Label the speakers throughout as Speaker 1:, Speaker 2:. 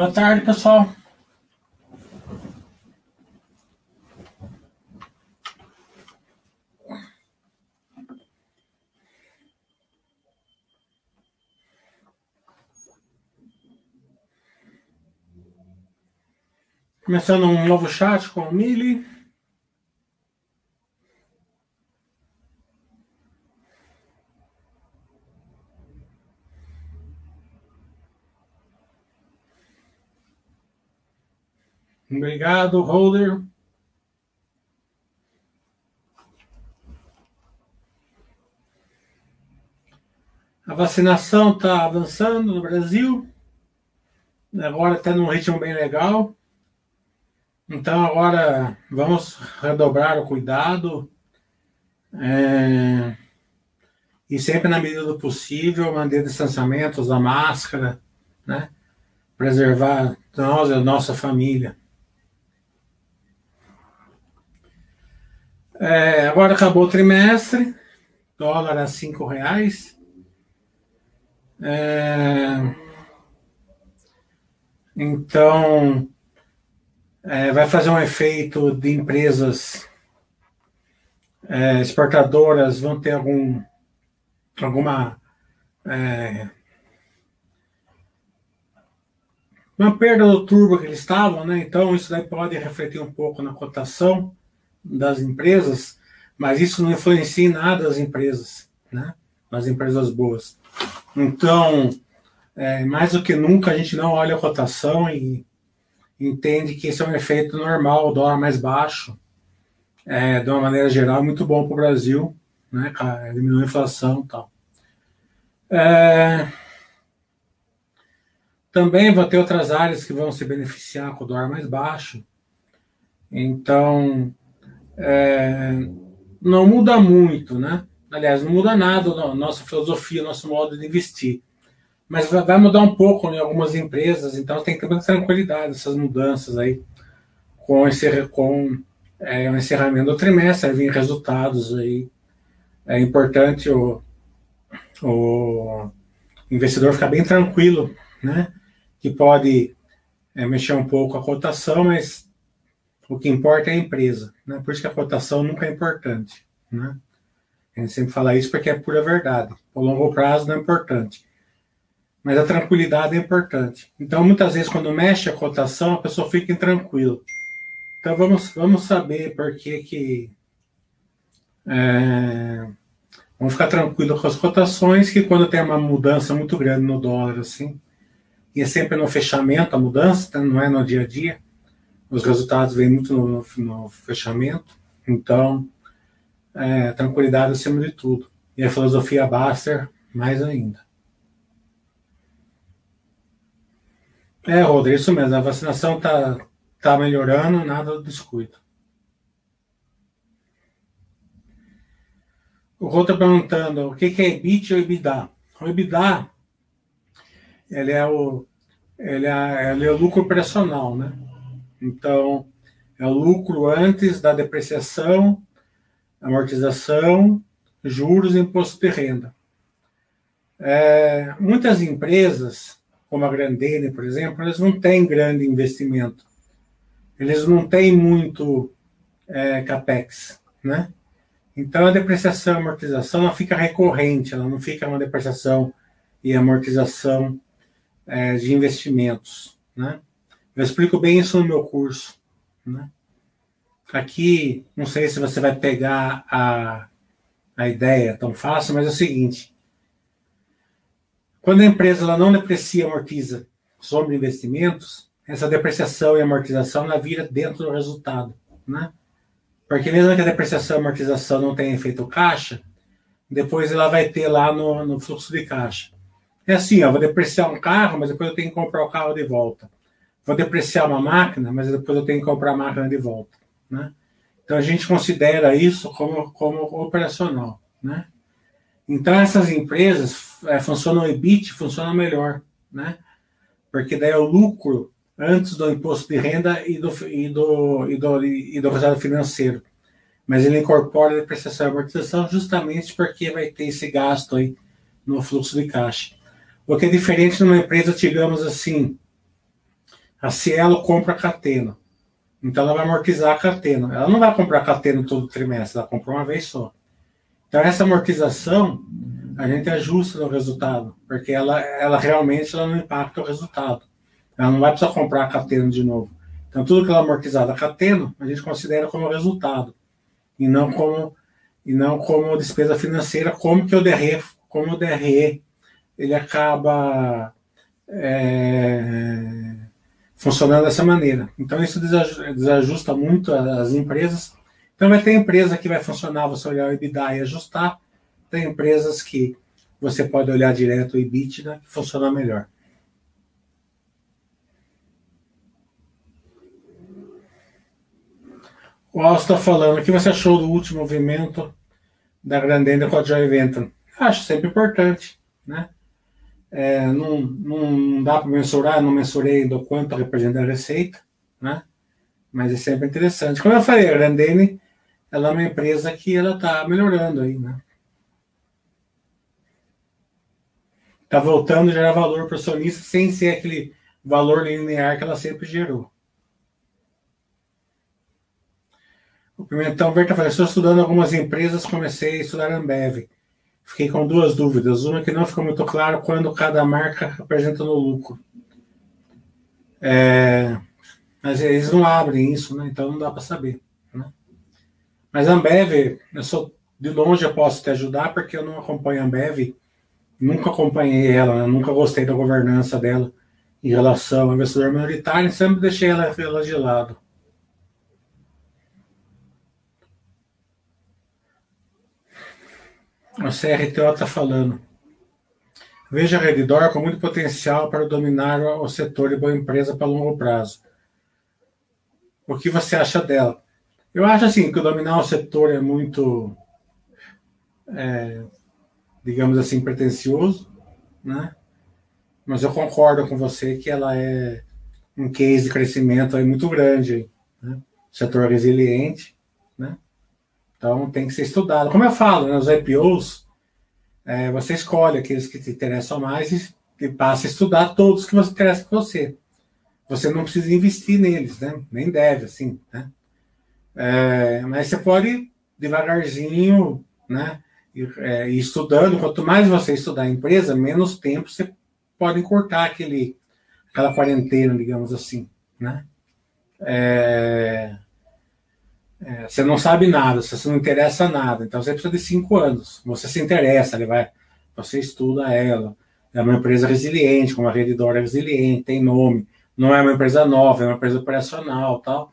Speaker 1: Boa tarde, pessoal. Começando um novo chat com o Mili. Obrigado, Holder. A vacinação está avançando no Brasil. Agora está num ritmo bem legal. Então agora vamos redobrar o cuidado é, e sempre na medida do possível manter distanciamento, usar máscara, né? Preservar nós e a nossa família. É, agora acabou o trimestre, dólar a cinco reais. É, então é, vai fazer um efeito de empresas é, exportadoras vão ter algum alguma é, uma perda do turbo que eles estavam, né? Então isso daí pode refletir um pouco na cotação das empresas, mas isso não influencia em nada as empresas, né? As empresas boas. Então, é, mais do que nunca a gente não olha a cotação e entende que esse é um efeito normal, o dólar mais baixo, é, de uma maneira geral, muito bom para o Brasil, né, diminui a inflação e tal. É, também vão ter outras áreas que vão se beneficiar com o dólar mais baixo. Então, é, não muda muito, né? Aliás, não muda nada a nossa filosofia, nosso modo de investir mas vai mudar um pouco em algumas empresas, então tem que ter muita tranquilidade essas mudanças aí com, esse, com é, o encerramento do trimestre, vem resultados aí. É importante o, o investidor ficar bem tranquilo, né? Que pode é, mexer um pouco a cotação, mas o que importa é a empresa, né? Por isso que a cotação nunca é importante, né? A gente sempre fala isso porque é pura verdade. O longo prazo não é importante mas a tranquilidade é importante. Então, muitas vezes, quando mexe a cotação, a pessoa fica intranquila. Então, vamos, vamos saber por que que... É, vamos ficar tranquilo com as cotações, que quando tem uma mudança muito grande no dólar, assim, e é sempre no fechamento a mudança, tá? não é no dia a dia, os resultados vêm muito no, no, fechamento, então, é, tranquilidade acima de tudo. E a filosofia Baster, mais ainda. É, Rodrigo, isso mesmo. A vacinação está tá melhorando, nada do descuido. O Rô está perguntando o que, que é EBIT ou EBITDA. O EBITDA ele é o, ele é, ele é o lucro operacional, né? Então, é o lucro antes da depreciação, amortização, juros e imposto de renda. É, muitas empresas como a Grandene, por exemplo, eles não têm grande investimento. Eles não têm muito é, capex, né? Então a depreciação e amortização não fica recorrente, ela não fica uma depreciação e amortização é, de investimentos, né? Eu explico bem isso no meu curso, né? Aqui, não sei se você vai pegar a, a ideia tão fácil, mas é o seguinte: quando a empresa ela não deprecia e amortiza sobre investimentos, essa depreciação e amortização ela vira dentro do resultado, né? Porque mesmo que a depreciação e amortização não tenha feito caixa, depois ela vai ter lá no, no fluxo de caixa. É assim, ó, vou depreciar um carro, mas depois eu tenho que comprar o carro de volta. Vou depreciar uma máquina, mas depois eu tenho que comprar a máquina de volta, né? Então a gente considera isso como, como operacional, né? Então, essas empresas é, funcionam EBIT, funciona melhor, né? Porque daí é o lucro antes do imposto de renda e do, e do, e do, e do resultado financeiro. Mas ele incorpora a depreciação e amortização justamente porque vai ter esse gasto aí no fluxo de caixa. O que é diferente numa empresa, digamos assim, A Cielo compra a Catena. Então ela vai amortizar a Catena. Ela não vai comprar a Catena todo trimestre, ela compra uma vez só. Então essa amortização a gente ajusta no resultado, porque ela, ela realmente ela não impacta o resultado. Ela não vai precisar comprar a Catena de novo. Então tudo que ela amortizar da Catena, a gente considera como resultado e não como e não como despesa financeira, como que o DRE, como o DRE ele acaba é, funcionando dessa maneira. Então isso desajusta muito as empresas. Então vai ter empresa que vai funcionar, você olhar o EBITDA e ajustar. Tem empresas que você pode olhar direto o EBITDA que funciona melhor. O Alcio está falando, o que você achou do último movimento da Grandenda com a Joy Venture? Acho sempre importante, né? É, não, não dá para mensurar, não mensurei do quanto representa a receita, né? Mas é sempre interessante. Como eu falei, a Grandene ela é uma empresa que ela está melhorando aí, né? Está voltando a gerar valor para o acionista sem ser aquele valor linear que ela sempre gerou. O Pimentão Verde falou, estou estudando algumas empresas, comecei a estudar Ambev. Fiquei com duas dúvidas. Uma que não ficou muito claro quando cada marca apresenta no lucro. É, mas eles não abrem isso, né? então não dá para saber. Né? Mas a Ambev, eu sou, de longe eu posso te ajudar porque eu não acompanho a Ambev, nunca acompanhei ela, né? nunca gostei da governança dela em relação ao investidor minoritário, sempre deixei ela, ela de lado. A CRTO está falando. Veja a Redditor com muito potencial para dominar o setor de boa empresa para longo prazo. O que você acha dela? Eu acho assim que dominar o setor é muito, é, digamos assim, pretencioso, né? Mas eu concordo com você que ela é um case de crescimento aí muito grande, né? setor resiliente? Então tem que ser estudado. Como eu falo, né, os IPOs, é, você escolhe aqueles que te interessam mais e, e passa a estudar todos que você interessam com você. Você não precisa investir neles, né? Nem deve, assim, né? É, mas você pode devagarzinho, né? Ir, é, ir estudando. Quanto mais você estudar a empresa, menos tempo você pode cortar aquele, aquela quarentena, digamos assim, né? É, é, você não sabe nada, você não interessa nada, então você precisa de cinco anos. Você se interessa, ele vai, você estuda ela. É uma empresa resiliente, como a Redditor é resiliente, tem nome. Não é uma empresa nova, é uma empresa operacional tal.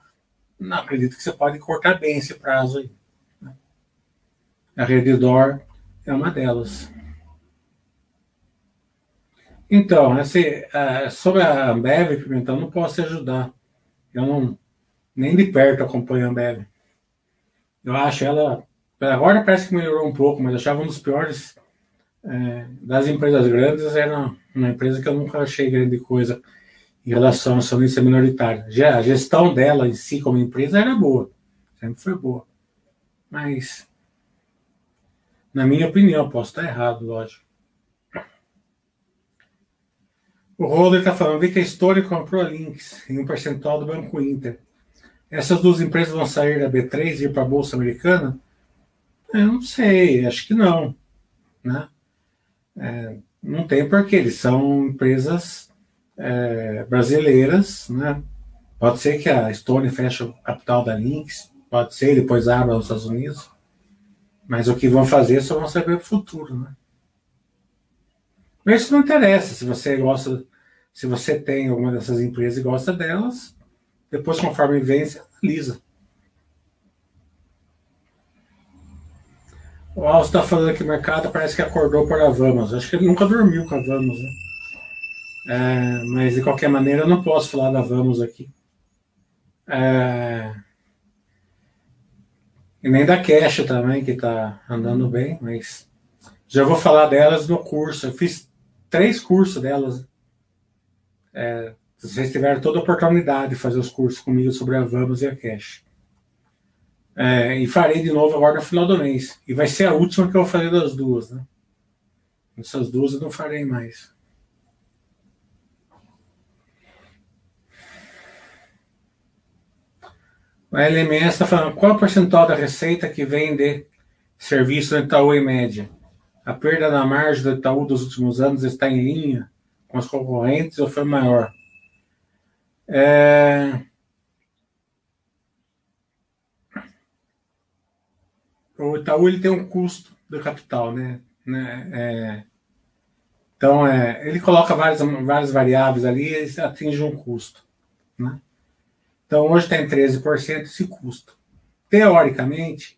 Speaker 1: Não acredito que você pode cortar bem esse prazo aí. Né? A Redditor é uma delas. Então, uh, sobre a Ambev, Pimentão, não posso te ajudar. Eu não, nem de perto acompanho a Ambev. Eu acho ela. Agora parece que melhorou um pouco, mas achava um dos piores é, das empresas grandes. Era uma empresa que eu nunca achei grande coisa em relação à acionista minoritária. Já a gestão dela em si como empresa era boa, sempre foi boa. Mas, na minha opinião, posso estar errado, lógico. O Roller está falando, vi que a História comprou a Links em um percentual do Banco Inter. Essas duas empresas vão sair da B3 e ir para a Bolsa Americana? Eu não sei, acho que não. Né? É, não tem porquê, eles são empresas é, brasileiras. Né? Pode ser que a Stone feche o capital da Lynx, pode ser, depois abra nos Estados Unidos. Mas o que vão fazer só vão saber o futuro. Né? Mas isso não interessa. Se você gosta, se você tem alguma dessas empresas e gosta delas, depois, conforme vem, você analisa. O Alcio está falando o mercado parece que acordou para a Vamos. Acho que ele nunca dormiu com a Vamos, né? É, mas de qualquer maneira eu não posso falar da Vamos aqui. É, e nem da Cash também, que está andando bem, mas já vou falar delas no curso. Eu fiz três cursos delas. É, vocês tiveram toda a oportunidade de fazer os cursos comigo sobre a Vamos e a Cash. É, e farei de novo agora no final do mês. E vai ser a última que eu vou fazer das duas, né? Essas duas eu não farei mais. A LMS está falando qual o percentual da receita que vem de serviço do Itaú em média? A perda na margem do Itaú dos últimos anos está em linha com os concorrentes ou foi maior? É... O Itaú ele tem um custo do capital, né? né? É... Então, é... ele coloca várias, várias variáveis ali e atinge um custo. Né? Então, hoje tem 13% esse custo. Teoricamente,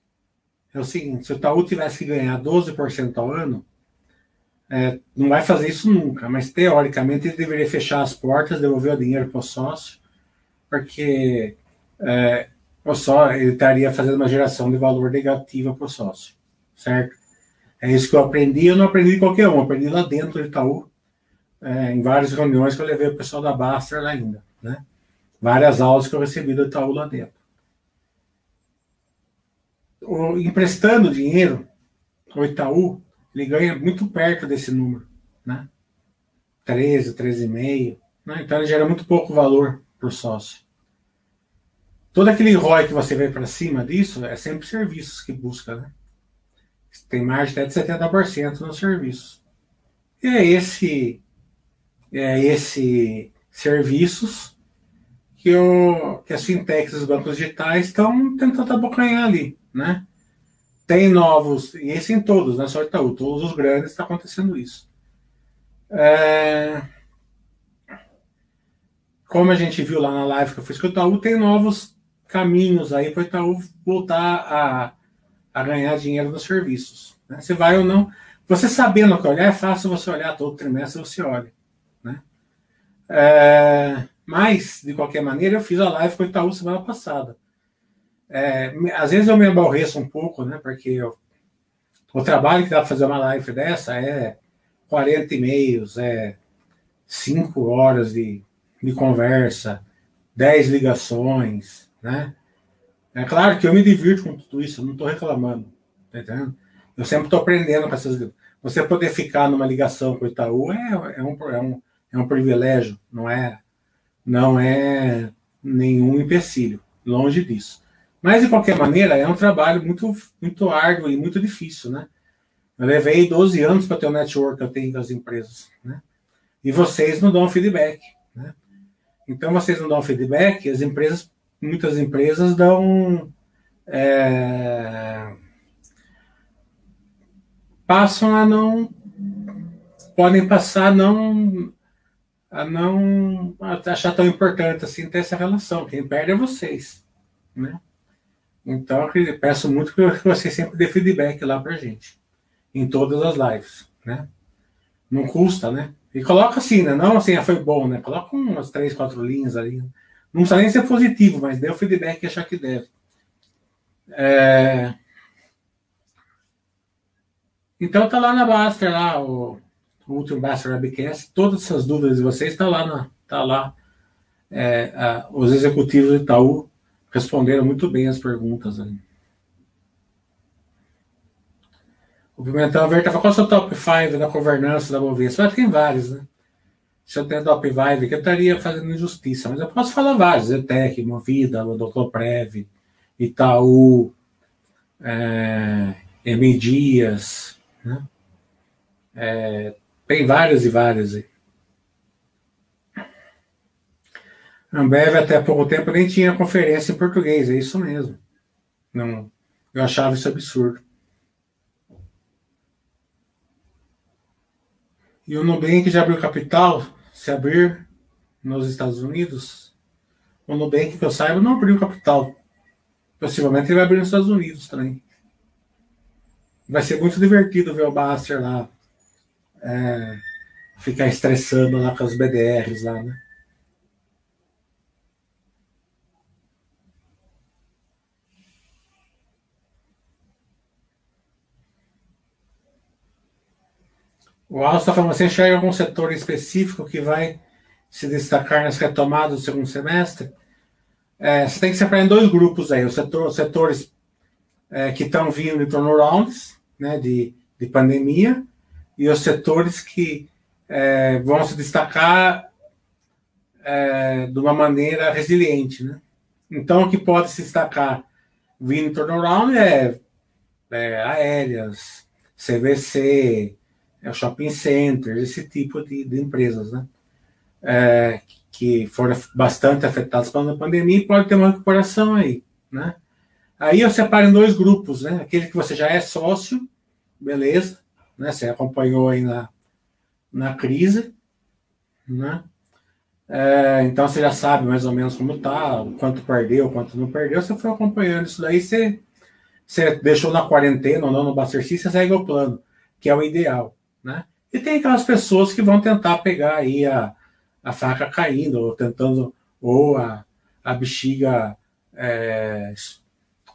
Speaker 1: é o seguinte: se o Itaú tivesse que ganhar 12% ao ano, é, não vai fazer isso nunca, mas teoricamente ele deveria fechar as portas, devolver o dinheiro para o sócio, porque é, o só ele estaria fazendo uma geração de valor negativa para o sócio, certo? É isso que eu aprendi, eu não aprendi de qualquer um, aprendi lá dentro do Itaú, é, em várias reuniões que eu levei o pessoal da Baster lá ainda, né? Várias aulas que eu recebi do Itaú lá dentro. O, emprestando dinheiro, o Itaú, ele ganha muito perto desse número, né? 13, 13,5, né? Então ele gera muito pouco valor para o sócio. Todo aquele ROI que você vê para cima disso é sempre serviços que busca, né? Tem margem até de 70% nos serviços. E é esse, é esse serviços que, o, que as fintechs os bancos digitais estão tentando abocanhar ali, né? Tem novos, e esse em todos, não é só Itaú, todos os grandes está acontecendo isso. É, como a gente viu lá na live que eu fiz com o Itaú, tem novos caminhos aí para o Itaú voltar a, a ganhar dinheiro nos serviços. Né? Você vai ou não. Você sabendo o que olhar, é fácil você olhar todo trimestre, você olha. Né? É, mas, de qualquer maneira, eu fiz a live com o Itaú semana passada. É, às vezes eu me aborreço um pouco, né? Porque eu, o trabalho que dá para fazer uma live dessa é 40 e-mails, é 5 horas de, de conversa, 10 ligações, né? É claro que eu me divirto com tudo isso, eu não estou reclamando, tá entendendo? Eu sempre estou aprendendo com essas. Você poder ficar numa ligação com o Itaú é, é, um, é, um, é um privilégio, não é, não é nenhum empecilho, longe disso. Mas, de qualquer maneira, é um trabalho muito, muito árduo e muito difícil, né? Eu levei 12 anos para ter o network que eu tenho com as empresas, né? E vocês não dão feedback, né? Então, vocês não dão feedback, as empresas, muitas empresas dão... É, passam a não... Podem passar a não a não achar tão importante assim ter essa relação. Quem perde é vocês, né? Então, eu peço muito que você sempre dê feedback lá pra gente. Em todas as lives, né? Não custa, né? E coloca assim, né? Não assim, ah, foi bom, né? Coloca umas três, quatro linhas ali. Não precisa nem ser positivo, mas dê o feedback que achar que deve. É... Então tá lá na Baster, lá, o, o Ultimate Baster Webcast. Todas essas dúvidas de vocês tá lá, na, tá lá. É, a, os executivos do Itaú responderam muito bem as perguntas ali. O Pimentão Verde falou, qual é o seu top 5 da governança da Bovespa? Ah, tem vários, né? Se eu tenho top 5 aqui, eu estaria fazendo injustiça, mas eu posso falar vários. ETEC, Movida, Doutor Prev, Itaú, é, M. Dias, né? É, tem vários e vários aí. Ambev até pouco tempo nem tinha conferência em português, é isso mesmo. Não, eu achava isso absurdo. E o Nubank já abriu capital, se abrir nos Estados Unidos, o Nubank, que eu saiba, não abriu capital. Possivelmente ele vai abrir nos Estados Unidos também. Vai ser muito divertido ver o Baster lá é, ficar estressando lá com as BDRs lá, né? O está falando, você enxerga algum setor específico que vai se destacar nas retomadas do segundo semestre? É, você tem que separar em dois grupos aí, os, setor, setores é, que estão vindo de turnarounds, né, de, de pandemia, e os setores que é, vão se destacar é, de uma maneira resiliente, né? Então, o que pode se destacar vindo turnaround é, é aéreas, CVC, é, shopping centers, esse tipo de, de empresas, né? É, que foram bastante afetadas pela pandemia e pode ter uma recuperação aí, né? Aí eu separo em dois grupos, né? Aquele que você já é sócio, beleza, né? Você acompanhou aí na, na crise, né? É, então você já sabe mais ou menos como tá, quanto perdeu, quanto não perdeu. Você foi acompanhando isso daí, você, você deixou na quarentena ou não no Buster você segue o plano, que é o ideal, né? E tem aquelas pessoas que vão tentar pegar aí a, a faca caindo, ou tentando, ou a, a bexiga é,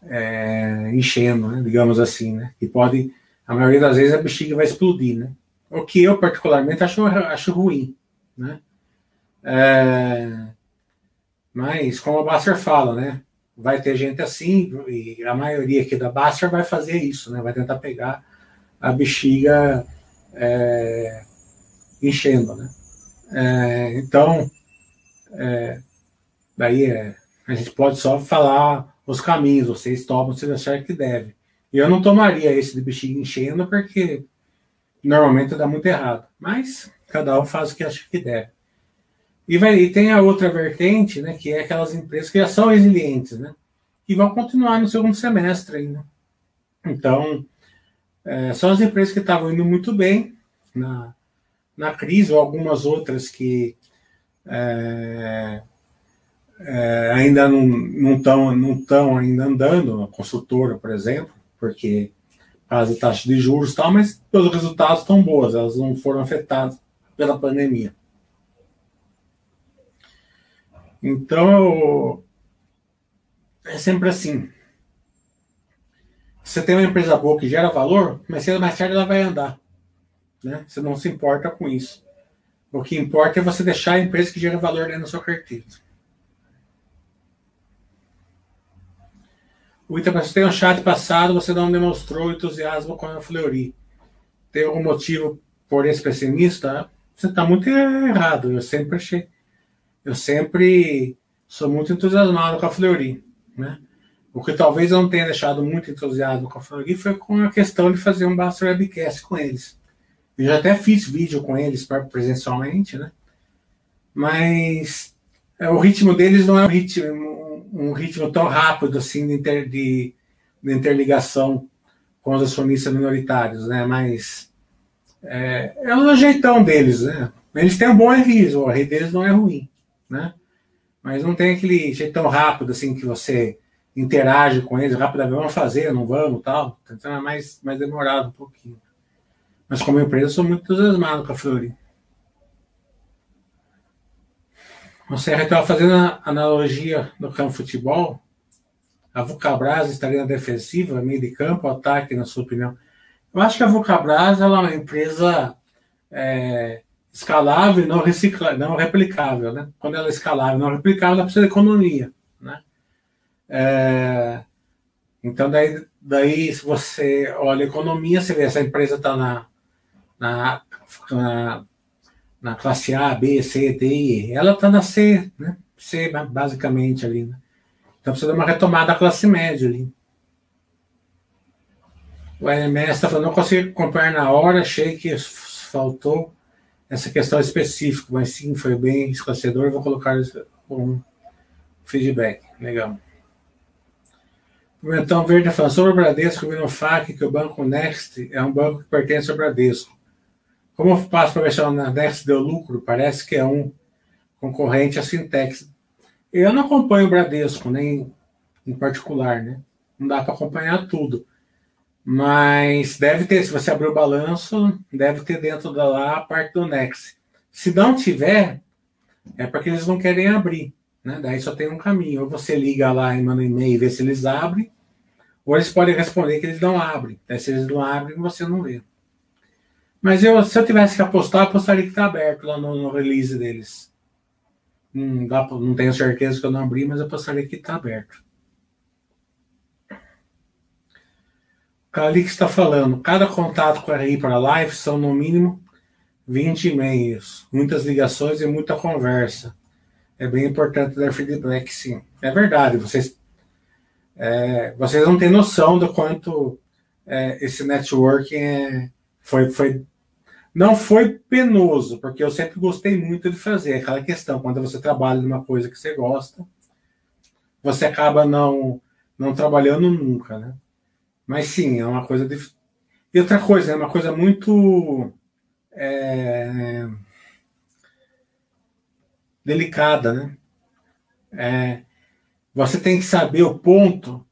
Speaker 1: é, enchendo, né? digamos assim, né? E pode, a maioria das vezes a bexiga vai explodir, né? O que eu particularmente acho, acho ruim, né? É, mas, como a Basser fala, né? Vai ter gente assim, e a maioria aqui da Basser vai fazer isso, né? Vai tentar pegar a bexiga é, enchendo, né? É, então, é, daí é, a gente pode só falar os caminhos, vocês tomam se achar que deve. E eu não tomaria esse de bexiga enchendo, porque normalmente dá muito errado. Mas cada um faz o que acha que deve. E, vai, e tem a outra vertente, né, que é aquelas empresas que já são resilientes, né, que vão continuar no segundo semestre ainda. Então, é, são as empresas que estavam indo muito bem na, na crise, ou algumas outras que é, é, ainda não estão não não ainda andando, a consultora, por exemplo, porque causa da taxa de juros e tal, mas os resultados estão boas, elas não foram afetadas pela pandemia. Então, é sempre assim. Você tem uma empresa boa que gera valor, mas cedo ou mais tarde ela vai andar. Né? Você não se importa com isso. O que importa é você deixar a empresa que gera valor dentro da sua carteira. O Ita, você tem um chat passado, você não demonstrou entusiasmo com a Fleury. Tem algum motivo por esse pessimista? Você está muito errado. Eu sempre achei eu sempre sou muito entusiasmado com a Fleury, né? O que talvez eu não tenha deixado muito entusiasmo com a Fleury foi com a questão de fazer um Basta Webcast com eles. Eu já até fiz vídeo com eles presencialmente, né? Mas é, o ritmo deles não é um ritmo, um ritmo tão rápido assim de, inter, de, de interligação com os acionistas minoritários, né? Mas é, é o jeitão deles, né? Eles têm um bom RI, o RI deles não é ruim né? Mas não tem aquele jeito tão rápido assim que você interage com eles rapidamente, vamos fazer, não vamos, tal. Então é mais, mais demorado um pouquinho. Mas como empresa, eu sou muito entusiasmado com a Fleury. Você estava fazendo a analogia no campo de futebol. A Vulcabras estaria na defensiva, meio de campo, ataque, na sua opinião. Eu acho que a Vulcabras é uma empresa é, escalável e não, recicla, não replicável. Né? Quando ela é escalável e não replicável, ela precisa de economia. É, então, daí, daí, se você olha a economia, você vê essa empresa está na, na, na, na, classe A, B, C, D, E. Ela está na C, né? C, basicamente, ali. Né? Então, precisa de uma retomada da classe média ali. O MS está falando, não consigo comprar na hora, achei que faltou essa questão específica, mas sim, foi bem esclarecedor. Vou colocar um feedback. Legal. Pimentão Verde falando sobre o Bradesco, vi no FAC que o Banco Next é um banco que pertence ao Bradesco. Como eu faço para se o Next deu lucro? Parece que é um concorrente à Sintex. Eu não acompanho o Bradesco, nem em particular, né? Não dá para acompanhar tudo. Mas deve ter, se você abrir o balanço, deve ter dentro da lá a parte do Nex. Se não tiver, é porque eles não querem abrir. Né? Daí só tem um caminho. Ou você liga lá e manda um e-mail e vê se eles abrem, ou eles podem responder que eles não abrem. Daí, se eles não abrem, você não vê. Mas eu, se eu tivesse que apostar, apostaria que está aberto lá no, no, release deles. Não, dá, não tenho certeza que eu não abri, mas apostaria que está aberto. Calix está falando, cada contato com a RI para live são no mínimo 20 e-mails, muitas ligações e muita conversa. é bem importante dar feedback, sim. É verdade, vocês, é, vocês não têm noção do quanto é, esse networking é, foi, foi. Não foi penoso, porque eu sempre gostei muito de fazer aquela questão. Quando você trabalha numa coisa que você gosta, você acaba não, não trabalhando nunca, né? Mas sim, é uma coisa. De... E outra coisa, é uma coisa muito. É delicada, né? É, você tem que saber o ponto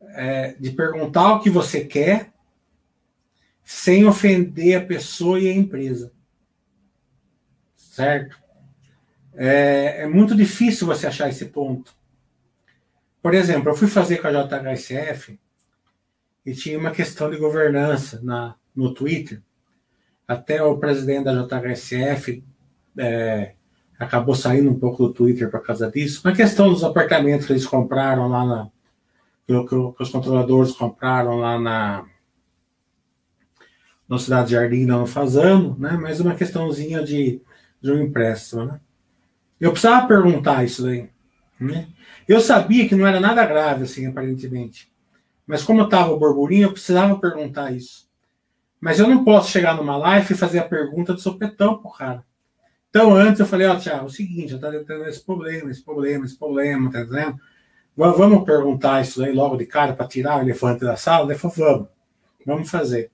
Speaker 1: é, de perguntar o que você quer sem ofender a pessoa e a empresa. Certo? É, é muito difícil você achar esse ponto. Por exemplo, eu fui fazer com a JHSF e tinha uma questão de governança na, no Twitter. Até o presidente da JHSF é, acabou saindo um pouco do Twitter por causa disso. Uma questão dos apartamentos que eles compraram lá na. que, que os controladores compraram lá na. na Cidade de Jardim, não fazendo, né? Mas uma questãozinha de, de um empréstimo, né? Eu precisava perguntar isso daí. Né? Eu sabia que não era nada grave, assim, aparentemente. Mas como estava o burburinho, eu precisava perguntar isso. Mas eu não posso chegar numa live e fazer a pergunta do sopetão pro cara. Então, antes eu falei, ó, Tiago, é o seguinte, eu estou tendo esse problema, esse problema, esse problema, tá entendendo? Vamos perguntar isso aí logo de cara para tirar o elefante da sala? Ele falou, vamos, vamos fazer.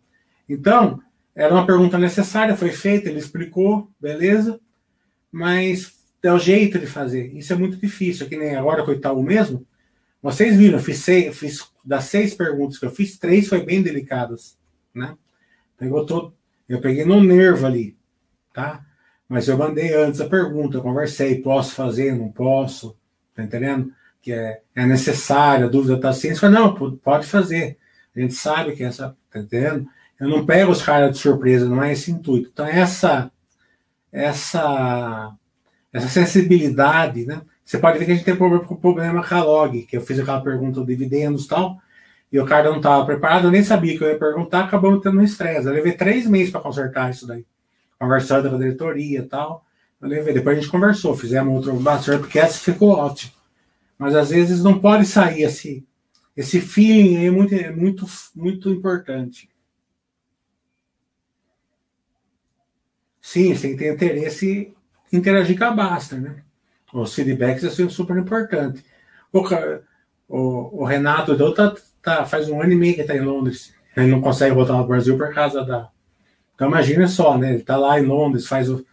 Speaker 1: Então, era uma pergunta necessária, foi feita, ele explicou, beleza, mas é o jeito de fazer. Isso é muito difícil, que nem agora com o Itaú mesmo. Vocês viram, eu fiz, seis, fiz das seis perguntas que eu fiz, três foi bem delicadas, né? Pegou todo, eu peguei no nervo ali, tá? Mas eu mandei antes a pergunta, conversei, posso fazer, não posso, tá entendendo? Que é, é necessário, a dúvida está assim. Você fala, não, pode fazer. A gente sabe que é essa, tá entendendo? Eu não pego os caras de surpresa, não é esse intuito. Então, essa, essa, essa sensibilidade, né? Você pode ver que a gente tem problema com o problema a log, que eu fiz aquela pergunta do dividendos e tal, e o cara não estava preparado, eu nem sabia que eu ia perguntar, acabou tendo um estresse. Eu levei três meses para consertar isso daí conversando com a diretoria e tal. Eu levei, depois a gente conversou, fizemos outro bastante, porque essa ficou ótimo. Mas às vezes não pode sair esse, esse feeling aí é muito, é muito, muito importante. Sim, você tem que ter interesse em interagir com a Basta, né? Os feedbacks são super importante. O, o, o Renato Deu tá, tá, faz um ano e meio que está em Londres. Ele não consegue voltar no Brasil por causa da, então imagina só, né? Ele está lá em Londres, faz o.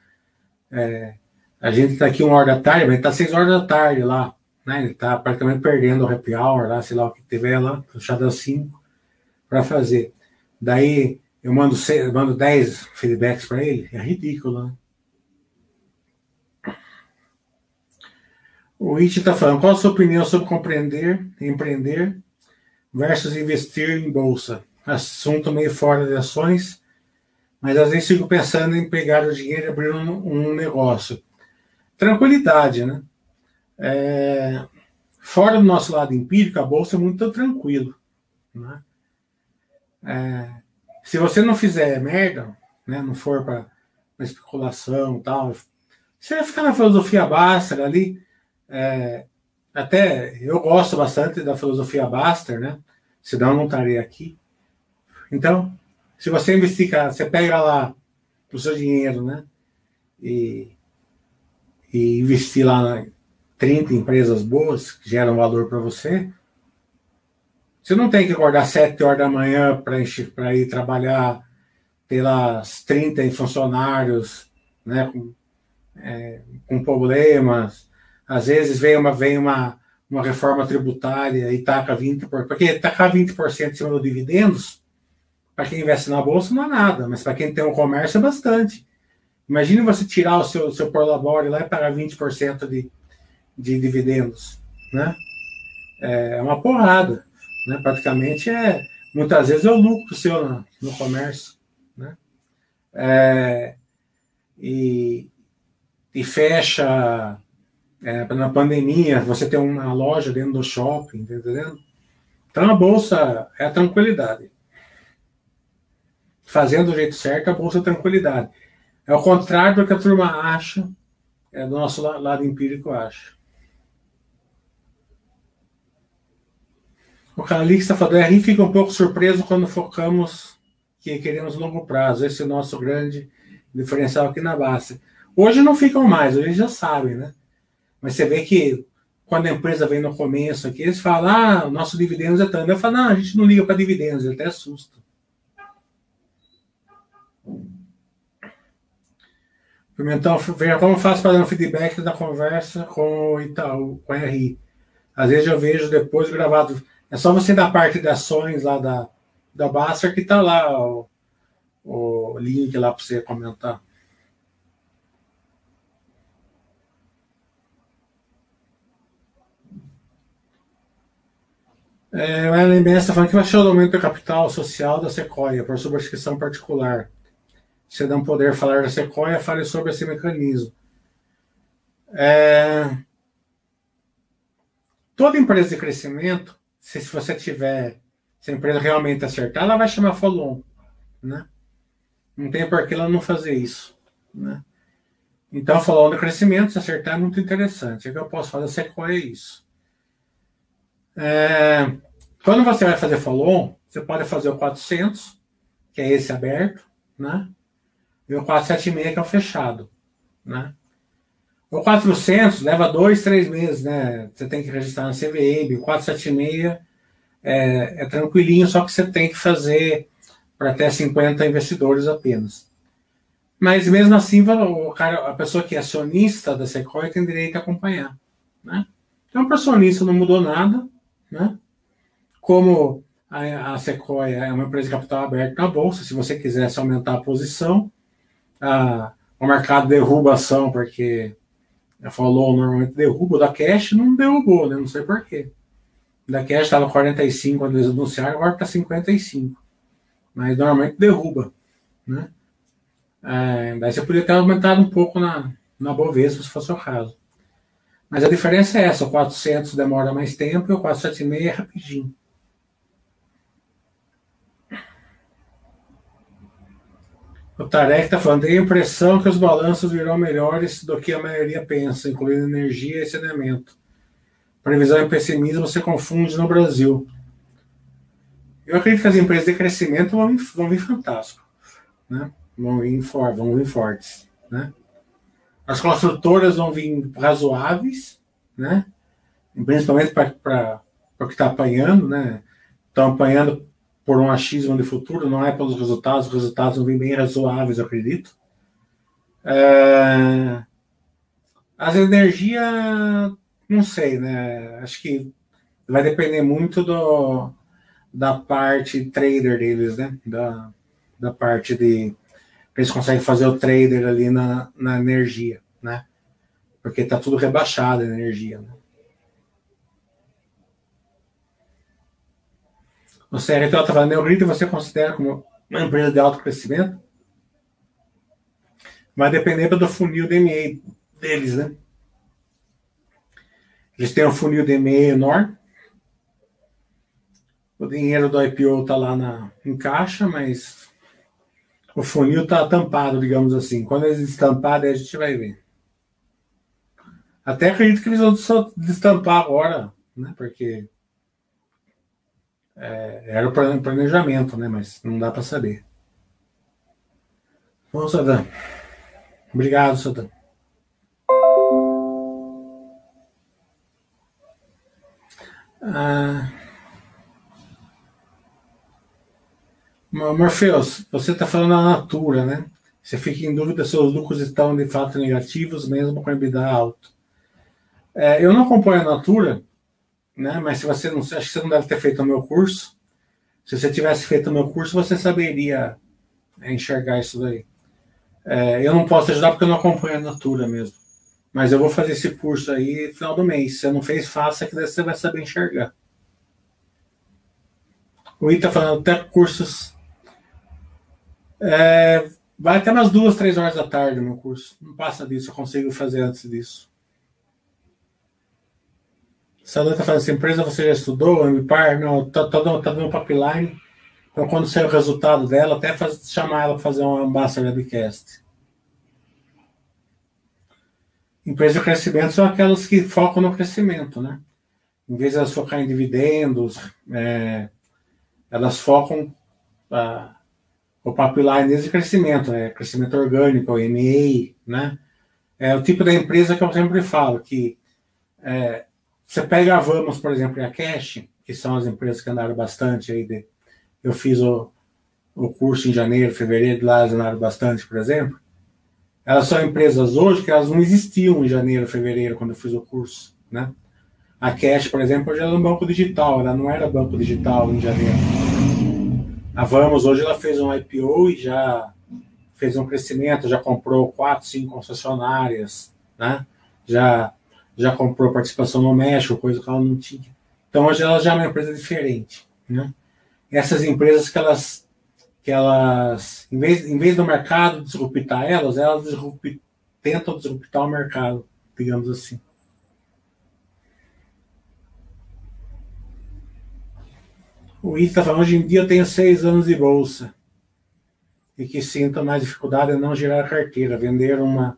Speaker 1: É, a gente está aqui uma hora da tarde, mas está seis horas da tarde lá. Né? Ele está praticamente perdendo o happy hour lá, sei lá o que tiver lá, fechado às cinco, para fazer. Daí eu mando, seis, mando dez feedbacks para ele, é ridículo, né? O It está falando, qual a sua opinião sobre compreender, empreender versus investir em bolsa? Assunto meio fora de ações mas às vezes fico pensando em pegar o dinheiro e abrir um, um negócio. Tranquilidade, né? É, fora do nosso lado empírico, a bolsa é muito tranquilo. Né? É, se você não fizer merda, né, não for para especulação tal, você vai ficar na filosofia Baster ali. É, até eu gosto bastante da filosofia Baster, né? Senão eu não estaria aqui. Então, se você investigar, você pega lá o seu dinheiro, né? E, e investir lá em 30 empresas boas que geram valor para você, você não tem que acordar 7 horas da manhã para ir trabalhar, lá 30 funcionários, né? Com, é, com problemas. Às vezes vem uma, vem uma, uma reforma tributária e taca 20%, porque tacar 20% em cima dos dividendos para quem investe na bolsa não é nada, mas para quem tem um comércio é bastante. Imagine você tirar o seu, seu porlabore lá e pagar 20% de, de dividendos. Né? É uma porrada. Né? Praticamente é. Muitas vezes é o lucro seu no, no comércio. Né? É, e, e fecha. É, na pandemia, você tem uma loja dentro do shopping, tá entendendo? Então a bolsa é a tranquilidade fazendo do jeito certo, a bolsa tranquilidade. É o contrário do que a turma acha é do nosso lado empírico, eu acho. O Calix está falando, a fica um pouco surpreso quando focamos que queremos longo prazo. Esse é o nosso grande diferencial aqui na base. Hoje não ficam mais, hoje já sabem, né? Mas você vê que quando a empresa vem no começo aqui, eles falam, ah, nosso dividendos é tanto. Eu falo, não, a gente não liga para dividendos, até assusta. Pimentão, veja como faço para dar um feedback da conversa com o Itaú, com a RI. Às vezes eu vejo depois gravado. É só você dar parte de ações lá da, da Baster que está lá o, o link lá para você comentar. É, o LMS está falando que vai ser o aumento do capital social da Sequoia por subscrição particular. Se não puder falar da Sequoia, fale sobre esse mecanismo. É... Toda empresa de crescimento, se, você tiver, se a empresa realmente acertar, ela vai chamar follow-on, né? Não tem por que ela não fazer isso, né? Então, follow-on de crescimento, se acertar, é muito interessante. O que eu posso fazer, Sequoia é isso. É, quando você vai fazer follow-on, você pode fazer o 400, que é esse aberto, né? E o 476, que é o fechado, né? O 400 leva dois, três meses, né? Você tem que registrar na CVM. O 476 é, é tranquilinho, só que você tem que fazer para até 50 investidores apenas. Mas mesmo assim, o cara, a pessoa que é acionista da Sequoia tem direito a acompanhar. Né? Então, para acionista não mudou nada, né? Como a, a Sequoia é uma empresa de capital aberto na bolsa, se você quisesse aumentar a posição, a, o mercado derruba a ação, porque falou normalmente derruba, da Cash não derrubou, né? Não sei porquê. Da Cash estava 45 quando eles anunciaram, agora está 55. Mas normalmente derruba, né? É, daí você podia ter aumentado um pouco na, na Bovespa, se fosse o caso. Mas a diferença é essa: o 400 demora mais tempo e o 476 é rapidinho. O Tarek está falando, tem a impressão que os balanços virão melhores do que a maioria pensa, incluindo energia e saneamento. Previsão e pessimismo você confunde no Brasil. Eu acredito que as empresas de crescimento vão vir, vão vir fantástico. Né? Vão, vir for, vão vir fortes. Né? As construtoras vão vir razoáveis, né? principalmente para o que está apanhando, né? Estão apanhando por um achismo de futuro, não é pelos resultados, os resultados vão vir bem razoáveis, eu acredito. É... As energias, não sei, né? Acho que vai depender muito do, da parte trader deles, né? Da, da parte de eles conseguem fazer o trader ali na, na energia, né? Porque está tudo rebaixado a energia, né? O CRT está falando, Neogrito você considera como uma empresa de alto crescimento? Vai depender do funil DMA deles, né? Eles têm um funil DMA enorme. O dinheiro do IPO está lá na, em caixa, mas o funil está tampado, digamos assim. Quando eles destamparem, a gente vai ver. Até acredito que eles vão destampar agora, né? Porque é, era o planejamento, né? Mas não dá para saber. Bom, Sadam. Obrigado, Sadam. Ah, Morpheus, você está falando da Natura, né? Você fica em dúvida se os lucros estão de fato negativos, mesmo com a EBITDA alto. É, eu não acompanho a Natura, né? mas se você não acho que você não deve ter feito o meu curso. Se você tivesse feito o meu curso, você saberia enxergar isso daí. É, eu não posso ajudar porque eu não acompanho a Natura mesmo. Mas eu vou fazer esse curso aí no final do mês. Se você não fez, faça que você vai saber enxergar. O Ita falando até cursos é, vai até umas duas, três horas da tarde o meu curso. Não passa disso, eu consigo fazer antes disso. Está falando assim, empresa você já estudou? MPAR? Não, tá, tá, tá dando pipeline. Então, quando sair o resultado dela, até faz, chamar ela para fazer um Ambassador Webcast. empresas de crescimento são aquelas que focam no crescimento, né? Em vez de elas focarem em dividendos, é, elas focam a, o pipeline de crescimento, né? crescimento orgânico, o M&A, né? É o tipo da empresa que eu sempre falo, que é, você pega a Vamos, por exemplo, e a Cash, que são as empresas que andaram bastante aí. De, eu fiz o, o curso em janeiro, fevereiro, lá elas andaram bastante, por exemplo. Elas são empresas hoje que elas não existiam em janeiro, fevereiro, quando eu fiz o curso, né? A Cash, por exemplo, hoje ela é um banco digital, ela não era banco digital em janeiro. A Vamos, hoje ela fez um IPO e já fez um crescimento, já comprou quatro, cinco concessionárias, né? Já, já comprou participação no México, coisa que ela não tinha. Então hoje ela já é uma empresa diferente, né? Essas empresas que elas que elas, em vez, em vez do mercado disruptar elas, elas disrupt, tentam disruptar o mercado, digamos assim. O Ita está hoje em dia eu tenho seis anos de bolsa e que sinto mais dificuldade em não girar carteira, vender uma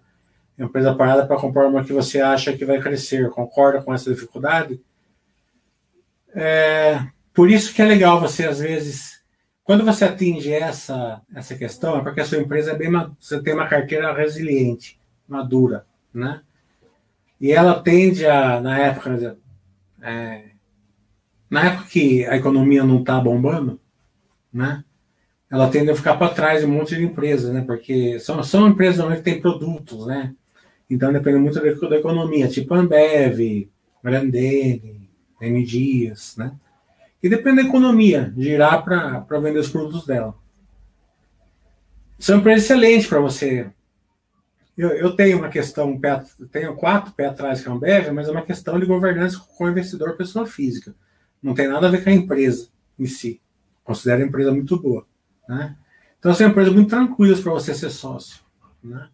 Speaker 1: empresa parada para comprar uma que você acha que vai crescer. Concorda com essa dificuldade? É, por isso que é legal você, às vezes, quando você atinge essa, essa questão, é porque a sua empresa é bem, você tem uma carteira resiliente, madura, né? E ela tende a, na época, é, na época que a economia não está bombando, né? Ela tende a ficar para trás de um monte de empresas, né? Porque são, são empresas que têm produtos, né? Então depende muito da, economia, tipo Ambev, Grandene, M Dias, né? E depende da economia, girar para vender os produtos dela. São empresas excelentes para você. Eu, eu, tenho uma questão, tenho quatro pés atrás com a Ambev, mas é uma questão de governança com o investidor pessoa física. Não tem nada a ver com a empresa em si. Considero a empresa muito boa. Né? Então, são empresas muito tranquilas para você ser sócio. Né?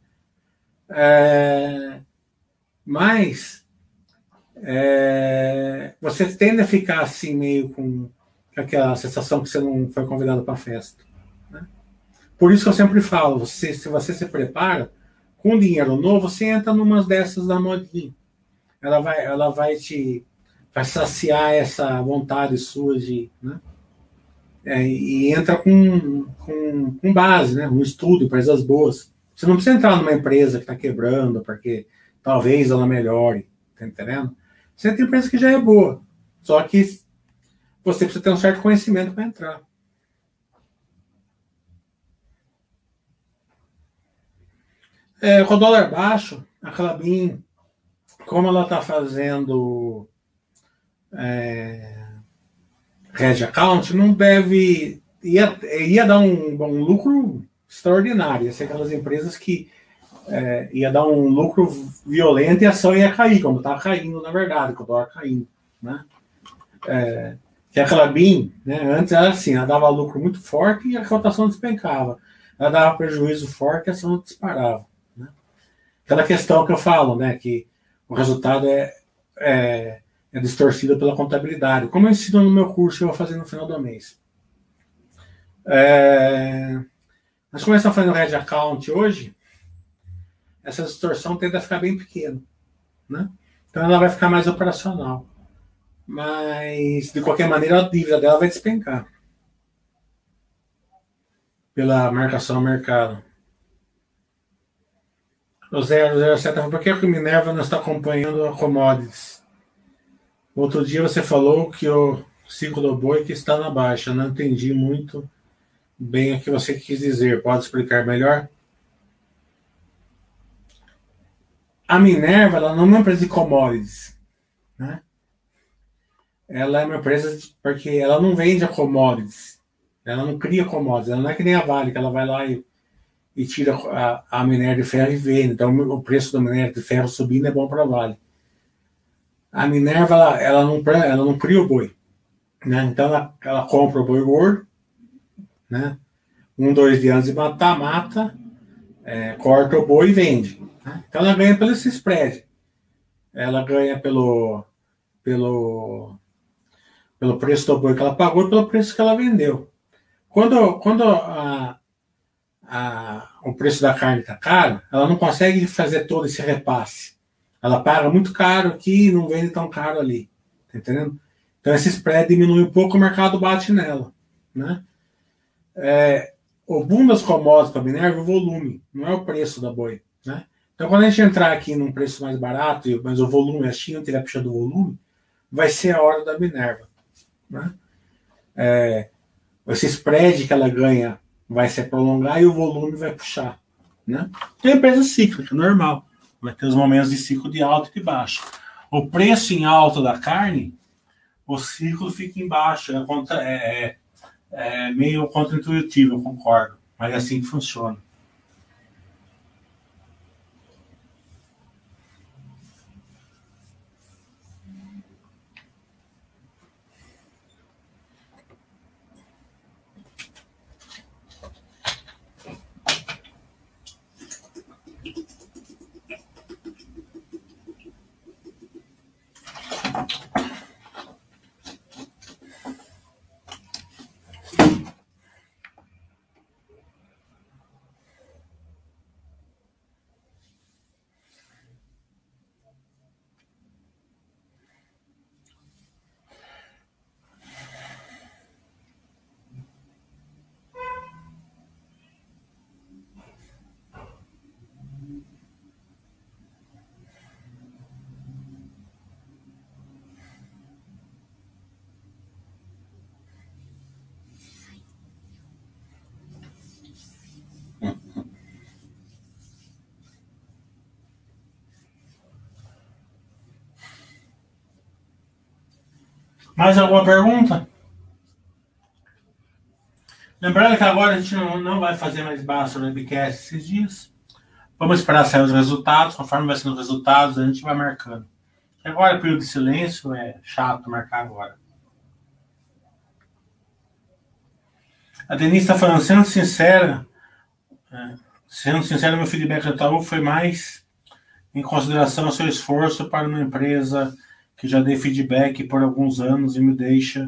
Speaker 1: É, mas é, você tende a ficar assim, meio com aquela sensação que você não foi convidado para a festa. Né? Por isso que eu sempre falo: você, se você se prepara, com dinheiro novo, você entra numas dessas da modinha. Ela vai, ela vai te vai saciar essa vontade sua de. Né? É, e entra com, com, com, base, né? um estudo, empresas boas. Você não precisa entrar numa empresa que está quebrando, porque talvez ela melhore, tá entendendo? Você tem empresa que já é boa, só que você precisa ter um certo conhecimento para entrar. É, com o dólar baixo, a Clabin, como ela está fazendo é, Red Account não deve. ia, ia dar um, um lucro extraordinário. Ia ser aquelas empresas que é, ia dar um lucro violento e a ação ia cair, como está caindo, na verdade, com o dólar caindo. Né? É, que a Clabin, né, antes era assim, ela dava lucro muito forte e a cotação despencava. Ela dava prejuízo forte e a ação disparava. Né? Aquela questão que eu falo, né, que o resultado é, é é distorcida pela contabilidade, como eu ensino no meu curso eu vou fazer no final do mês. É... Nós começamos a fazer o Red Account hoje, essa distorção tende a ficar bem pequena. Né? Então ela vai ficar mais operacional. Mas, de qualquer maneira, a dívida dela vai despencar. Pela marcação ao mercado. O 007, por que o Minerva não está acompanhando a commodities? Outro dia você falou que o ciclo do boi que está na baixa. Não entendi muito bem o que você quis dizer. Pode explicar melhor? A Minerva ela não é uma empresa de commodities. Né? Ela é uma empresa de, porque ela não vende a commodities. Ela não cria commodities. Ela não é que nem a Vale, que ela vai lá e, e tira a, a minério de ferro e vende. Então o preço do minério de ferro subindo é bom para a Vale a Minerva ela, ela, não, ela não cria o boi. Né? Então ela, ela compra o boi gordo, né? um, dois dias de matar, mata, é, corta o boi e vende. Né? Então ela ganha pelo esse spread. Ela ganha pelo, pelo, pelo preço do boi que ela pagou e pelo preço que ela vendeu. Quando, quando a, a, o preço da carne está caro, ela não consegue fazer todo esse repasse. Ela paga muito caro aqui e não vende tão caro ali. Tá entendendo? Então esse spread diminui um pouco, o mercado bate nela. Né? É, o boom das commodities para Minerva é o volume, não é o preço da boi. Né? Então quando a gente entrar aqui num preço mais barato, mas o volume, a China tiver puxando o volume, vai ser a hora da Minerva. Né? É, esse spread que ela ganha vai se prolongar e o volume vai puxar. Né? É empresa cíclica, normal. Vai ter os momentos de ciclo de alta e de baixa. O preço em alta da carne, o ciclo fica embaixo. É, contra, é, é, meio contra-intuitivo, eu concordo. Mas é assim que funciona. Mais alguma pergunta? Lembrando que agora a gente não, não vai fazer mais basta no webcast esses dias. Vamos esperar sair os resultados. Conforme vai sendo os resultados, a gente vai marcando. Agora, período de silêncio, é chato marcar agora. A Denise está falando, sendo sincera, é, sendo sincera, meu feedback do Itaú foi mais em consideração ao seu esforço para uma empresa que já dei feedback por alguns anos e me deixa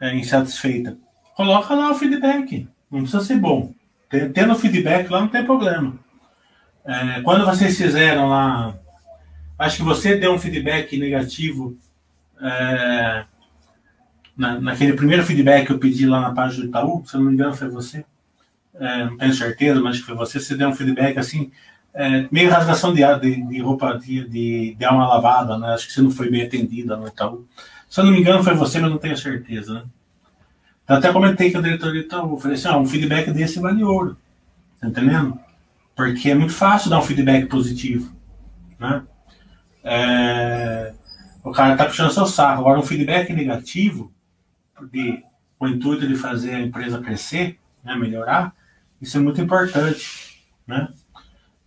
Speaker 1: é, insatisfeita. Coloca lá o feedback. Não precisa ser bom. Tendo feedback lá não tem problema. É, quando vocês fizeram lá, acho que você deu um feedback negativo é, na, naquele primeiro feedback que eu pedi lá na página do Itaú, se eu não me engano foi você. É, não tenho certeza, mas foi você. Você deu um feedback assim é, meio rasgação de, de, de roupa de, de, de, alma lavada, né? Acho que você não foi bem atendida no Itaú. Se eu não me engano, foi você, mas não tenho certeza, né? Eu até comentei com o diretor do Itaú, falei assim, ah, um feedback desse vale ouro, tá entendendo? Porque é muito fácil dar um feedback positivo, né? É, o cara tá puxando seu saco. Agora, um feedback negativo, de, com o intuito de fazer a empresa crescer, né, melhorar, isso é muito importante, né?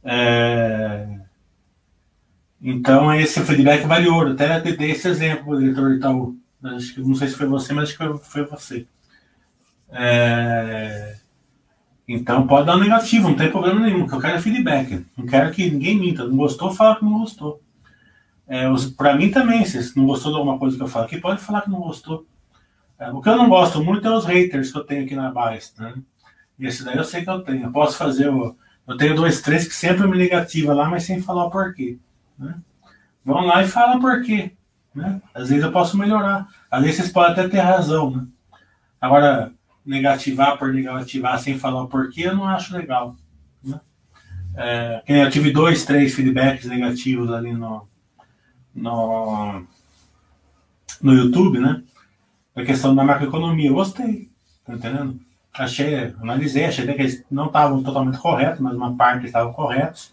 Speaker 1: É... Então, esse feedback vale ouro. Até dei esse exemplo, do Itaú. Acho que, não sei se foi você, mas acho que foi você. É... Então, pode dar um negativo, não tem problema nenhum. que eu quero feedback. Não quero que ninguém minta. Não gostou, fala que não gostou. É, para mim também, se não gostou de alguma coisa que eu falo aqui, pode falar que não gostou. É, o que eu não gosto muito é os haters que eu tenho aqui na base. Né? E esse daí eu sei que eu tenho. Eu posso fazer o eu tenho dois, três que sempre me negativa lá, mas sem falar o porquê. Né? Vão lá e falam porquê. Né? Às vezes eu posso melhorar. Às vezes vocês podem até ter razão. Né? Agora, negativar por negativar sem falar o porquê, eu não acho legal. Né? É, eu tive dois, três feedbacks negativos ali no, no, no YouTube, né? A questão da macroeconomia. Eu gostei, tá entendendo? Achei, analisei, achei que eles não estavam totalmente corretos, mas uma parte estavam corretos,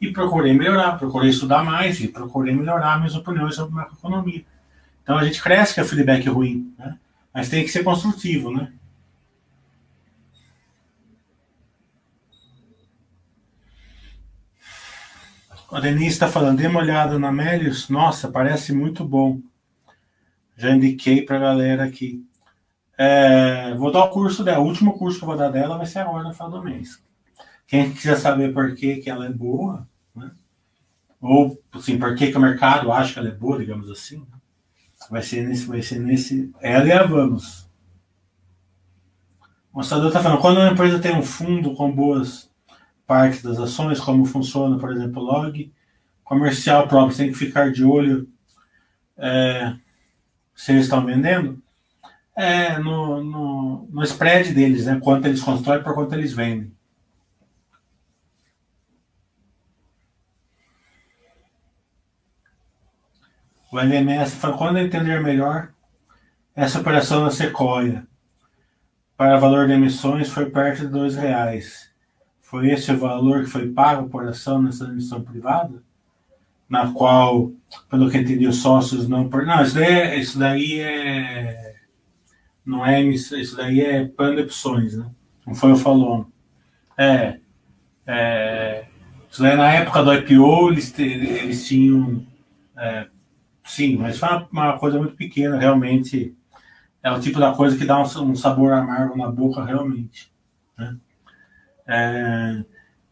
Speaker 1: e procurei melhorar, procurei estudar mais e procurei melhorar minhas opiniões sobre macroeconomia. Então a gente cresce que é feedback ruim, né? mas tem que ser construtivo, né? A Denise está falando, dê uma olhada na Melius, nossa, parece muito bom. Já indiquei para a galera aqui. É, vou dar o curso dela. O último curso que eu vou dar dela vai ser agora no final do mês. Quem quiser saber por que, que ela é boa, né? ou assim, por que, que o mercado acha que ela é boa, digamos assim, vai ser nesse, vai ser nesse. Ela e a Vamos. O mostrador está falando, quando uma empresa tem um fundo com boas partes das ações, como funciona, por exemplo, log, comercial próprio, tem que ficar de olho é, se eles estão vendendo, é no, no, no spread deles, né? Quanto eles constroem por quanto eles vendem. O LMS foi quando entender melhor essa operação na Sequoia. Para valor de emissões foi perto de dois reais. Foi esse o valor que foi pago por ação nessa emissão privada? Na qual, pelo que entendi, os sócios não. Não, isso daí é. Isso daí é não é isso daí é plano de opções, né? Não foi o Falon. É, é, isso daí na época do IPO eles, eles tinham. É, sim, mas foi uma, uma, coisa muito pequena, realmente. É o tipo da coisa que dá um, um sabor amargo na boca, realmente. Né? É,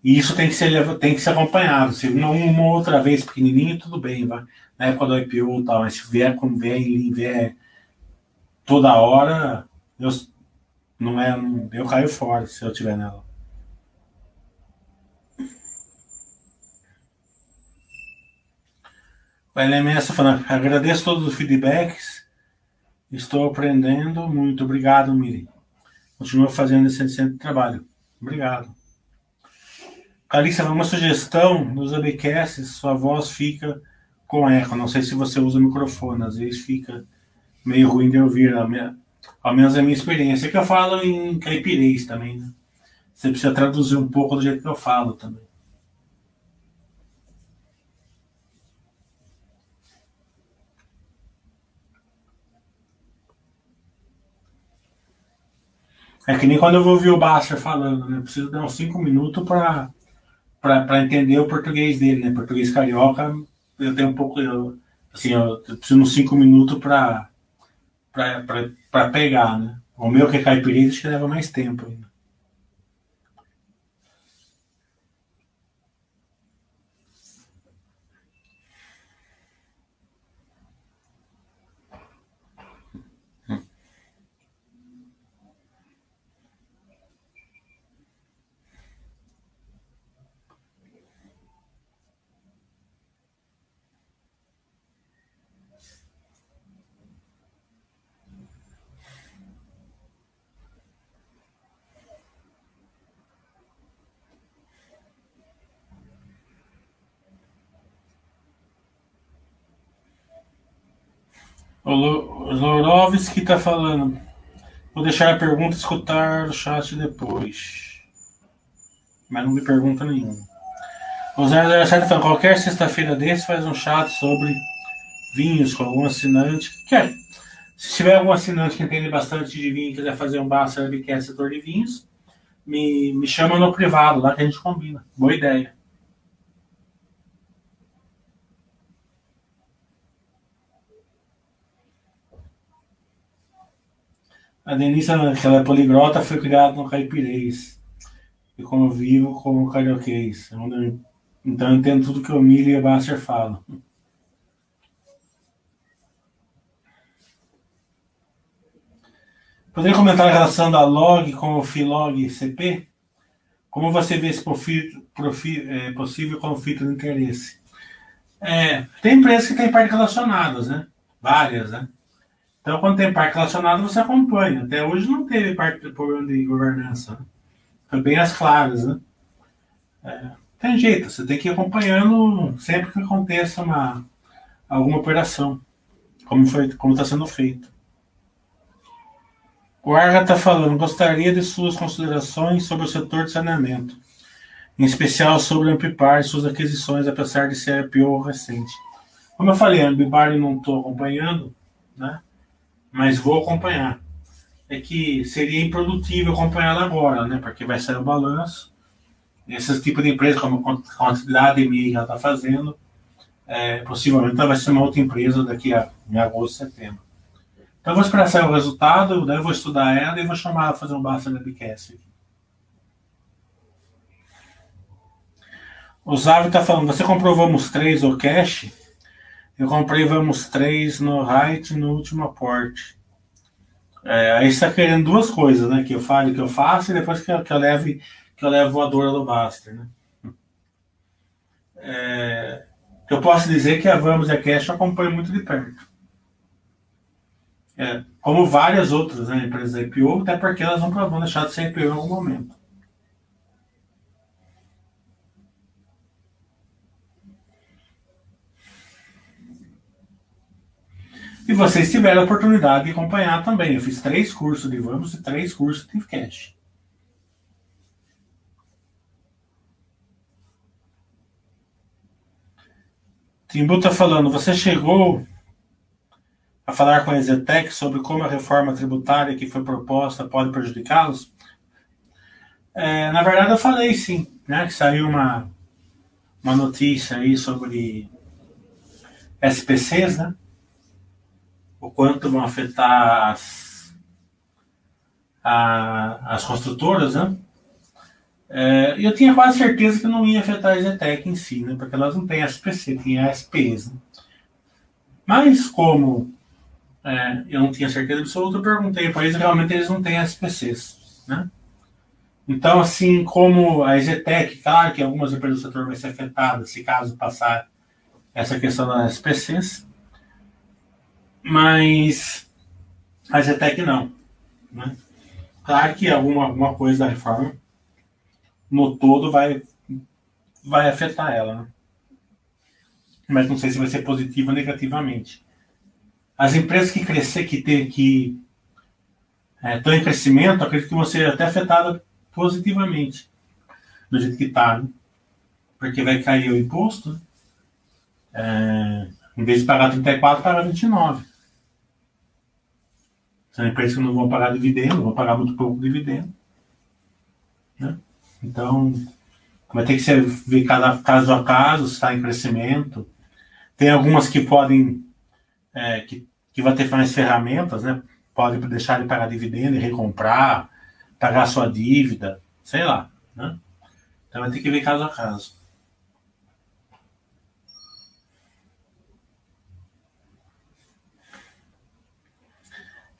Speaker 1: e isso tem que ser, tem que ser acompanhado. Se uma, uma outra vez pequenininho, tudo bem, vai. Na época do IPO e tal, mas se vier com vier, vier toda hora, eu, não é, eu caio fora se eu tiver nela. O LMS falando, agradeço todos os feedbacks, estou aprendendo, muito obrigado, Miri. Continua fazendo esse excelente trabalho. Obrigado. Calista, uma sugestão nos webcasts, sua voz fica com eco. Não sei se você usa o microfone, às vezes fica meio ruim de ouvir, ao menos a minha experiência. É que eu falo em caipirês também, né? Você precisa traduzir um pouco do jeito que eu falo também. É que nem quando eu vou ouvir o Basser falando, né? Eu preciso dar uns 5 minutos para entender o português dele, né? Português carioca, eu tenho um pouco. Eu, assim, eu, eu preciso uns 5 minutos para para pegar, né? O meu que é caipirita acho que leva mais tempo ainda. O Lorovski está falando. Vou deixar a pergunta escutar o chat depois. Mas não me pergunta nenhuma. O 007 falando, qualquer sexta-feira desse faz um chat sobre vinhos com algum assinante. Quer? Se tiver algum assinante que entende bastante de vinho e quiser fazer um Basta Webcast setor de vinhos, me, me chama no privado, lá que a gente combina. Boa ideia. A Denise, que ela é poligrota, foi criada no caipirês. E como vivo como carioquês. Então eu entendo tudo que o Milho e a Basser falam. Poderia comentar a relação da log com o filog CP? Como você vê esse profil, é, possível conflito de interesse? É, tem empresas que têm partes relacionadas, né? Várias, né? Então, quando tem parque relacionado, você acompanha. Até hoje não teve parque de problema de governança. Né? Foi bem as claras, né? É, tem jeito, você tem que ir acompanhando sempre que aconteça uma, alguma operação, como foi, como está sendo feito. O Arga está falando, gostaria de suas considerações sobre o setor de saneamento, em especial sobre a Ambipar e suas aquisições, apesar de ser IPO recente. Como eu falei, a Ambipar não estou acompanhando, né? Mas vou acompanhar. É que seria improdutível acompanhá-la agora, né? Porque vai sair o balanço. Esses tipos de empresa, como a quantidade de ela está fazendo, é, possivelmente ela vai ser uma outra empresa daqui a em agosto, setembro. Então, vou esperar sair o resultado, daí eu vou estudar ela e vou chamar ela para fazer um basta webcast. O Zavi está falando, você comprou Vamos 3 ou Cash? Eu comprei Vamos 3 no Height no último aporte. É, aí você está querendo duas coisas, né? Que eu fale, que eu faço e depois que eu, que eu leve que eu levo voadora do Baster, né? É, eu posso dizer que a Vamos e a Cash eu acompanho muito de perto. É, como várias outras né, empresas IPO, até porque elas não vão deixar de ser IPO em algum momento. E vocês tiveram a oportunidade de acompanhar também. Eu fiz três cursos de Vamos e três cursos de Cash. Timbu está falando, você chegou a falar com a Exetec sobre como a reforma tributária que foi proposta pode prejudicá-los? É, na verdade, eu falei sim, né? Que saiu uma, uma notícia aí sobre SPCs, né? O quanto vão afetar as, a, as construtoras, né? É, eu tinha quase certeza que não ia afetar a Zetec em si, né? Porque elas não têm SPC, tem ASPs. Né? Mas como é, eu não tinha certeza absoluta, eu perguntei para eles, realmente eles não têm SPCs, né? Então, assim como a Zetec, claro que algumas empresas do setor vão ser afetadas se caso passar essa questão das SPCs, mas a Zetec não, né? Claro que alguma, alguma coisa da reforma no todo vai, vai afetar ela. Né? Mas não sei se vai ser positivo ou negativamente. As empresas que crescer, que ter, que é, estão em crescimento, acredito que vão ser até afetadas positivamente do jeito que está, né? porque vai cair o imposto. É, em vez de pagar 34, pagar 29. São empresas que não vão pagar dividendo, vão pagar muito pouco dividendo. Né? Então, vai ter que ser ver cada caso a caso, se está em crescimento. Tem algumas que podem, é, que, que vai ter mais ferramentas, né? Pode deixar de pagar dividendo e recomprar, pagar sua dívida, sei lá, né? Então vai ter que ver caso a caso.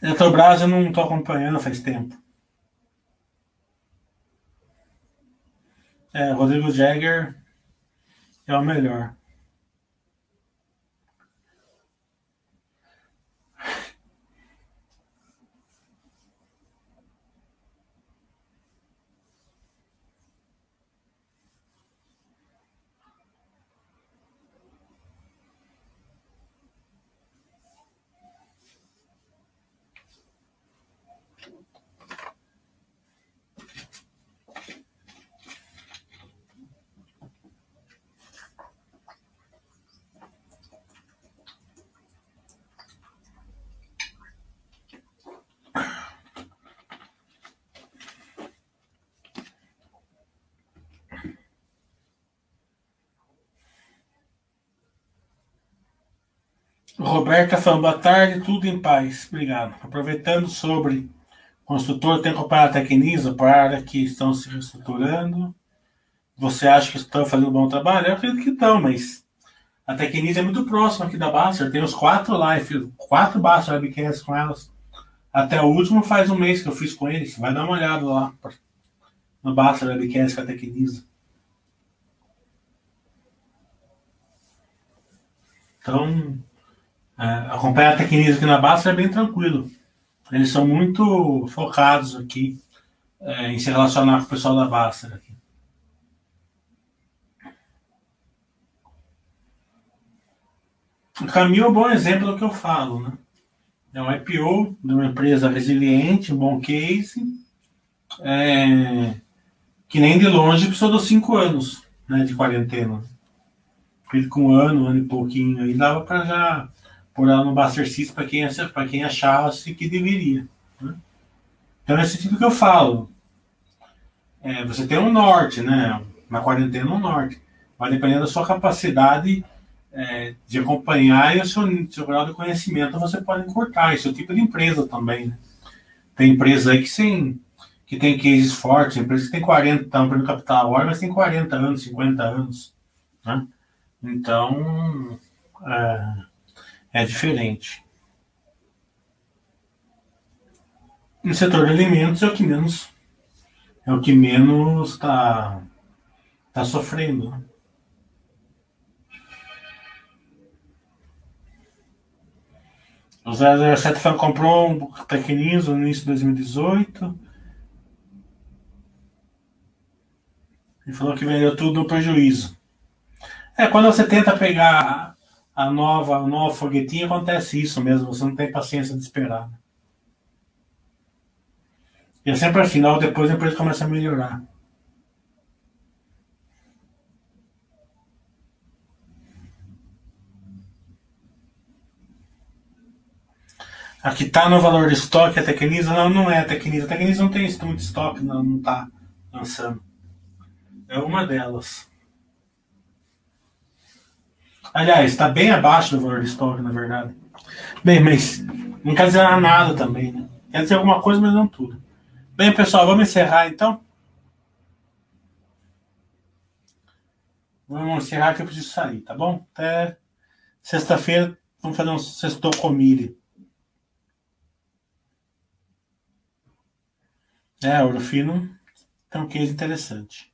Speaker 1: Eletrobras eu não estou acompanhando faz tempo. É, Rodrigo Jagger é o melhor. Roberta falando, boa tarde, tudo em paz. Obrigado. Aproveitando sobre construtor, tem que comprar a Tecnisa para que estão se reestruturando. Você acha que estão fazendo um bom trabalho? Eu acredito que estão, mas a Tecnisa é muito próxima aqui da Baster. Tem os quatro live, quatro Baster webcasts com elas. Até o último faz um mês que eu fiz com eles. Vai dar uma olhada lá no Baster webcast com a Tecnisa. Então, acompanhar a Tecnisa aqui na Basta é bem tranquilo. Eles são muito focados aqui é, em se relacionar com o pessoal da Basta. O Camil é um bom exemplo do que eu falo, né? É um IPO de uma empresa resiliente, um bom case, é, que nem de longe precisou dos cinco anos né, de quarentena. Ele com um ano, um ano e pouquinho aí, dava para já por ela no Buster System para quem, quem achasse que deveria. Né? Então, é esse tipo que eu falo. É, você tem um norte, né? Na quarentena, um norte. Mas dependendo da sua capacidade é, de acompanhar e o seu, seu grau de conhecimento, você pode encurtar. Esse é o tipo de empresa também. Né? Tem empresas aí que, sim, que tem cases fortes, empresas que tem 40, estão no capital agora, mas tem 40 anos, 50 anos. Né? Então, é, é diferente. No setor de alimentos é o que menos é o que menos está tá sofrendo. Né? O 007 foi, comprou um Tecniso no início de 2018. E falou que vendeu tudo no prejuízo. É, quando você tenta pegar a nova, o novo foguetinho, acontece isso mesmo. Você não tem paciência de esperar. E é sempre logo depois a empresa começa a melhorar. Aqui está no valor de estoque a Tecnisa? Não, não é a Tecnisa. A Tecnisa não tem muito estoque, não está lançando. É uma delas. Aliás, está bem abaixo do valor de estoque, na verdade. Bem, mas não quer dizer nada também, né? Quer dizer alguma coisa, mas não tudo. Bem, pessoal, vamos encerrar então? Vamos encerrar que eu preciso sair, tá bom? Até sexta-feira vamos fazer um sextou comile. É, ouro fino tem um case interessante.